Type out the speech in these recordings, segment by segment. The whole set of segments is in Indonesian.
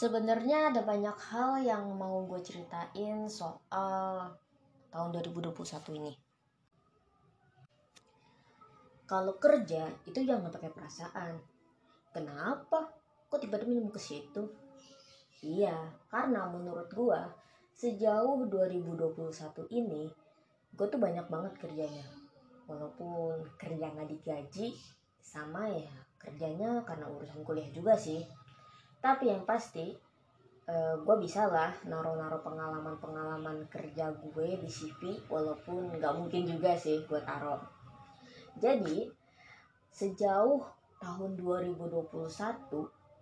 Sebenarnya ada banyak hal yang mau gue ceritain soal tahun 2021 ini. Kalau kerja itu jangan pakai perasaan. Kenapa? Kok tiba-tiba minum ke situ? Iya, karena menurut gue sejauh 2021 ini gue tuh banyak banget kerjanya. Walaupun kerja nggak digaji sama ya kerjanya karena urusan kuliah juga sih tapi yang pasti uh, gue bisa lah naro-naro pengalaman-pengalaman kerja gue di CV walaupun nggak mungkin juga sih gue taro jadi sejauh tahun 2021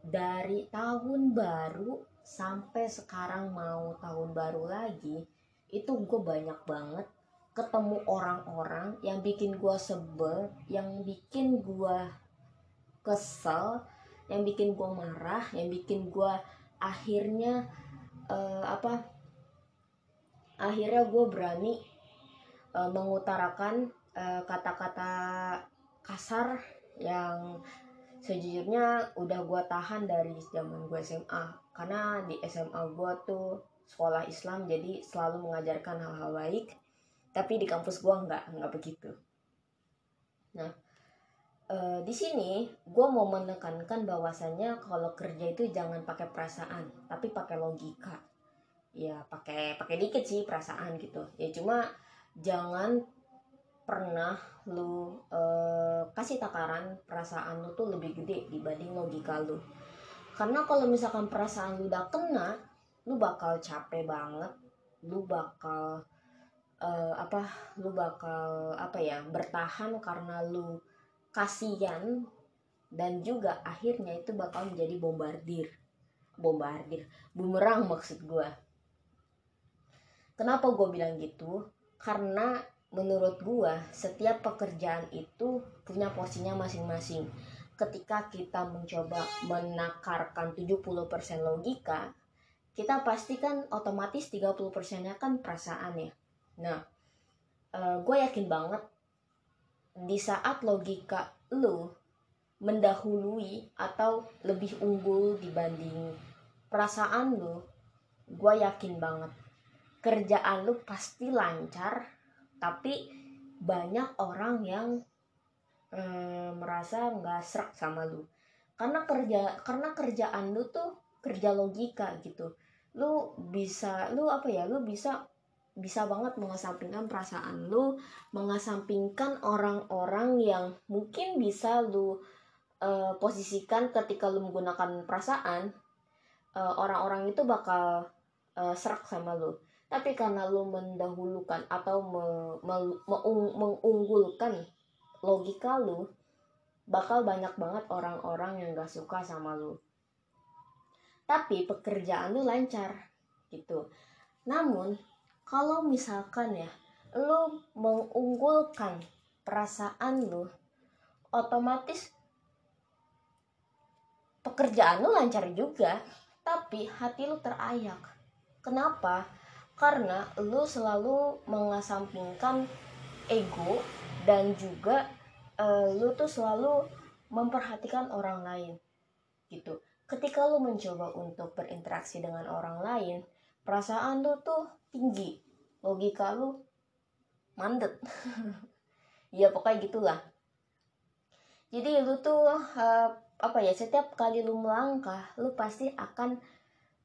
dari tahun baru sampai sekarang mau tahun baru lagi itu gue banyak banget ketemu orang-orang yang bikin gue sebel yang bikin gue kesel yang bikin gue marah yang bikin gue akhirnya uh, apa akhirnya gue berani uh, mengutarakan eh, kata-kata uh, kasar yang sejujurnya udah gue tahan dari zaman gue SMA karena di SMA gue tuh sekolah Islam jadi selalu mengajarkan hal-hal baik tapi di kampus gue nggak nggak begitu. Nah uh, di sini gue mau menekankan bahwasannya kalau kerja itu jangan pakai perasaan tapi pakai logika. Ya pakai pakai dikit sih perasaan gitu. Ya cuma jangan pernah lu uh, kasih takaran perasaan lu tuh lebih gede dibanding logika lu. Karena kalau misalkan perasaan lu udah kena lu bakal capek banget lu bakal uh, apa lu bakal apa ya bertahan karena lu kasihan dan juga akhirnya itu bakal menjadi bombardir. Bombardir. Bumerang maksud gue kenapa gue bilang gitu? Karena menurut gue setiap pekerjaan itu punya porsinya masing-masing. Ketika kita mencoba menakarkan 70% logika kita pastikan otomatis 30% nya kan perasaan ya nah uh, gue yakin banget di saat logika lu mendahului atau lebih unggul dibanding perasaan lu gue yakin banget. Kerjaan lu pasti lancar tapi banyak orang yang eh, merasa nggak serak sama lu. Karena kerja karena kerjaan lu tuh kerja logika gitu. Lu bisa lu apa ya lu bisa bisa banget mengesampingkan perasaan lu, mengesampingkan orang-orang yang mungkin bisa lu uh, posisikan ketika lu menggunakan perasaan, uh, orang-orang itu bakal uh, serak sama lu. Tapi karena lu mendahulukan atau me, me, mengunggulkan logika lu, bakal banyak banget orang-orang yang gak suka sama lu. Tapi pekerjaan lu lancar gitu. Namun kalau misalkan ya lo mengunggulkan perasaan lo otomatis pekerjaan lo lancar juga tapi hati lo terayak. Kenapa? Karena lo selalu mengesampingkan ego dan juga uh, lo tuh selalu memperhatikan orang lain gitu. Ketika lo mencoba untuk berinteraksi dengan orang lain perasaan lu tuh tinggi. Logika lu mandet ya pokoknya gitulah. Jadi lu tuh uh, apa ya setiap kali lu melangkah lu pasti akan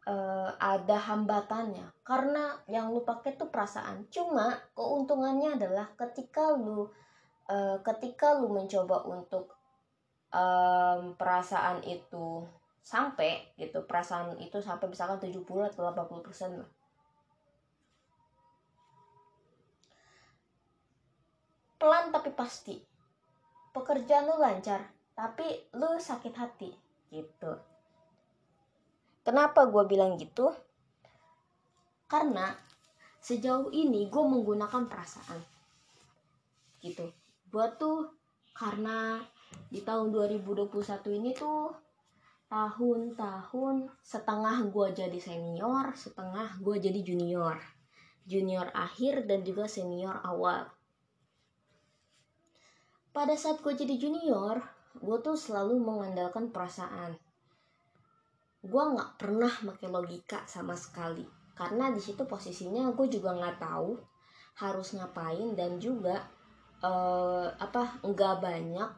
uh, ada hambatannya. Karena yang lu pakai tuh perasaan. Cuma keuntungannya adalah ketika lu uh, ketika lu mencoba untuk um, perasaan itu sampai gitu perasaan itu sampai misalkan 70 atau 80 persen lah. Pelan tapi pasti. Pekerjaan lu lancar tapi lu sakit hati gitu. Kenapa gue bilang gitu? Karena sejauh ini gue menggunakan perasaan gitu. Gue tuh karena di tahun 2021 ini tuh tahun-tahun setengah gue jadi senior setengah gue jadi junior. Junior akhir dan juga senior awal. Pada saat gue jadi junior gue tuh selalu mengandalkan perasaan. Gue nggak pernah pakai logika sama sekali. Karena di situ posisinya gue juga nggak tahu harus ngapain dan juga uh, apa nggak banyak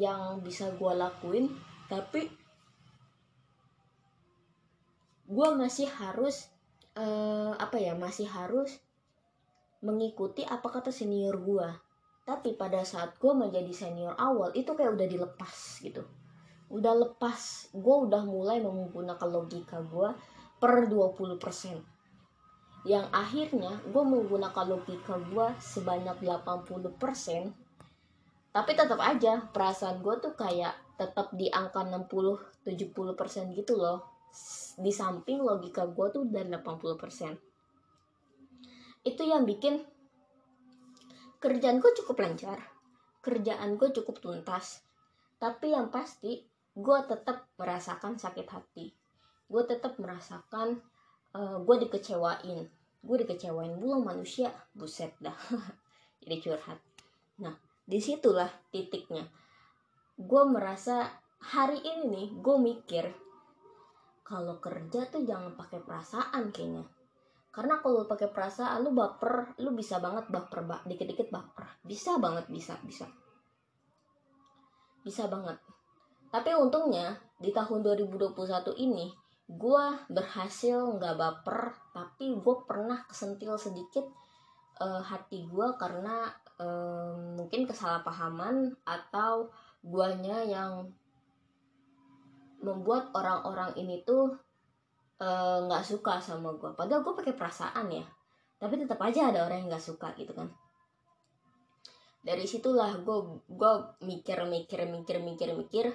yang bisa gue lakuin. Tapi gue masih harus uh, apa ya masih harus mengikuti apa kata senior gue tapi pada saat gue menjadi senior awal itu kayak udah dilepas gitu. Udah lepas. Gue udah mulai menggunakan logika gue per 20% yang akhirnya gue menggunakan logika gue sebanyak 80% tapi tetap aja perasaan gue tuh kayak tetap di angka 60-70% gitu loh di samping logika gue tuh udah 80% itu yang bikin kerjaan gue cukup lancar kerjaan gue cukup tuntas tapi yang pasti gue tetap merasakan sakit hati. Gue tetap merasakan uh, eh, gue dikecewain. Gue dikecewain belum manusia buset dah jadi curhat. Nah di situlah titiknya. Gue merasa hari ini nih gue mikir kalau kerja tuh jangan pakai perasaan kayaknya. Karena kalau pakai perasaan lu baper lu bisa banget baper bak dikit-dikit baper. Bisa banget bisa bisa. Bisa banget. Tapi untungnya di tahun 2021 ini gue berhasil nggak baper tapi gue pernah kesentil sedikit uh, hati gue karena uh, mungkin kesalahpahaman atau guanya yang membuat orang-orang ini tuh Eh, nggak uh, suka sama gue padahal gue pakai perasaan ya. Tapi tetap aja ada orang yang nggak suka gitu kan. Dari situlah gue gue mikir mikir mikir mikir mikir.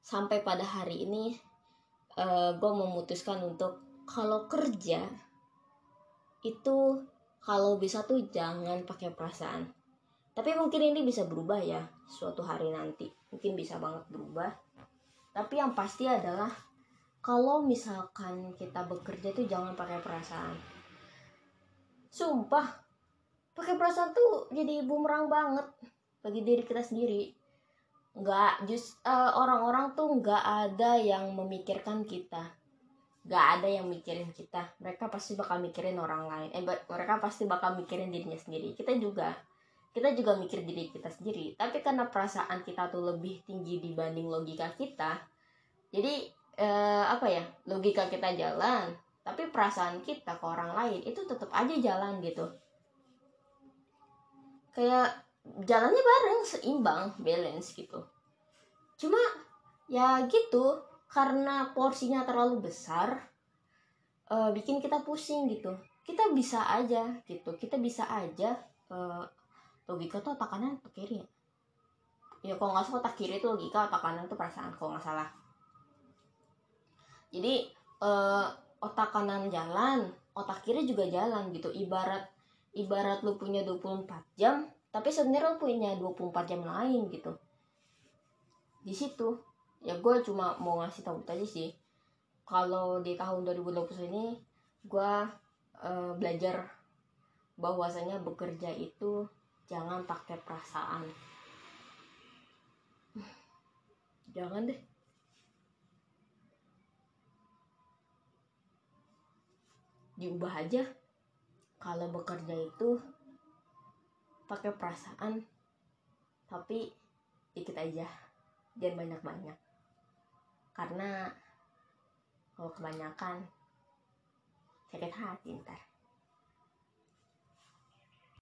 Sampai pada hari ini uh, eh, gue memutuskan untuk kalau kerja itu kalau bisa tuh jangan pakai perasaan. Tapi mungkin ini bisa berubah ya suatu hari nanti. Mungkin bisa banget berubah tapi yang pasti adalah kalau misalkan kita bekerja tuh jangan pakai perasaan. Sumpah pakai perasaan tuh jadi bumerang banget bagi diri kita sendiri. Nggak just uh, orang-orang tuh nggak ada yang memikirkan kita. Nggak ada yang mikirin kita. Mereka pasti bakal mikirin orang lain. Eh mereka pasti bakal mikirin dirinya sendiri. Kita juga kita juga mikir diri kita sendiri. Tapi karena perasaan kita tuh lebih tinggi dibanding logika kita jadi eh, apa ya logika kita jalan tapi perasaan kita ke orang lain itu tetap aja jalan gitu. Kayak jalannya bareng seimbang balance gitu. Cuma ya gitu karena porsinya terlalu besar uh, bikin kita pusing gitu. Kita bisa aja gitu kita bisa aja uh, logika tuh otak kanan atau kiri. Ya ya kalau nggak salah otak kiri itu logika otak kanan tuh perasaan kalau nggak salah. Jadi uh, otak kanan jalan otak kiri juga jalan gitu. Ibarat ibarat lu punya 24 jam tapi sebenarnya lu punya 24 jam lain gitu. Di situ ya gue cuma mau ngasih tahu aja sih. Kalau di tahun 2020 ini gue uh, belajar bahwasanya bekerja itu jangan pakai perasaan. Jangan deh. Diubah aja. Kalau bekerja itu pakai perasaan tapi dikit aja. Jangan banyak-banyak. Karena kalau kebanyakan sakit hati ntar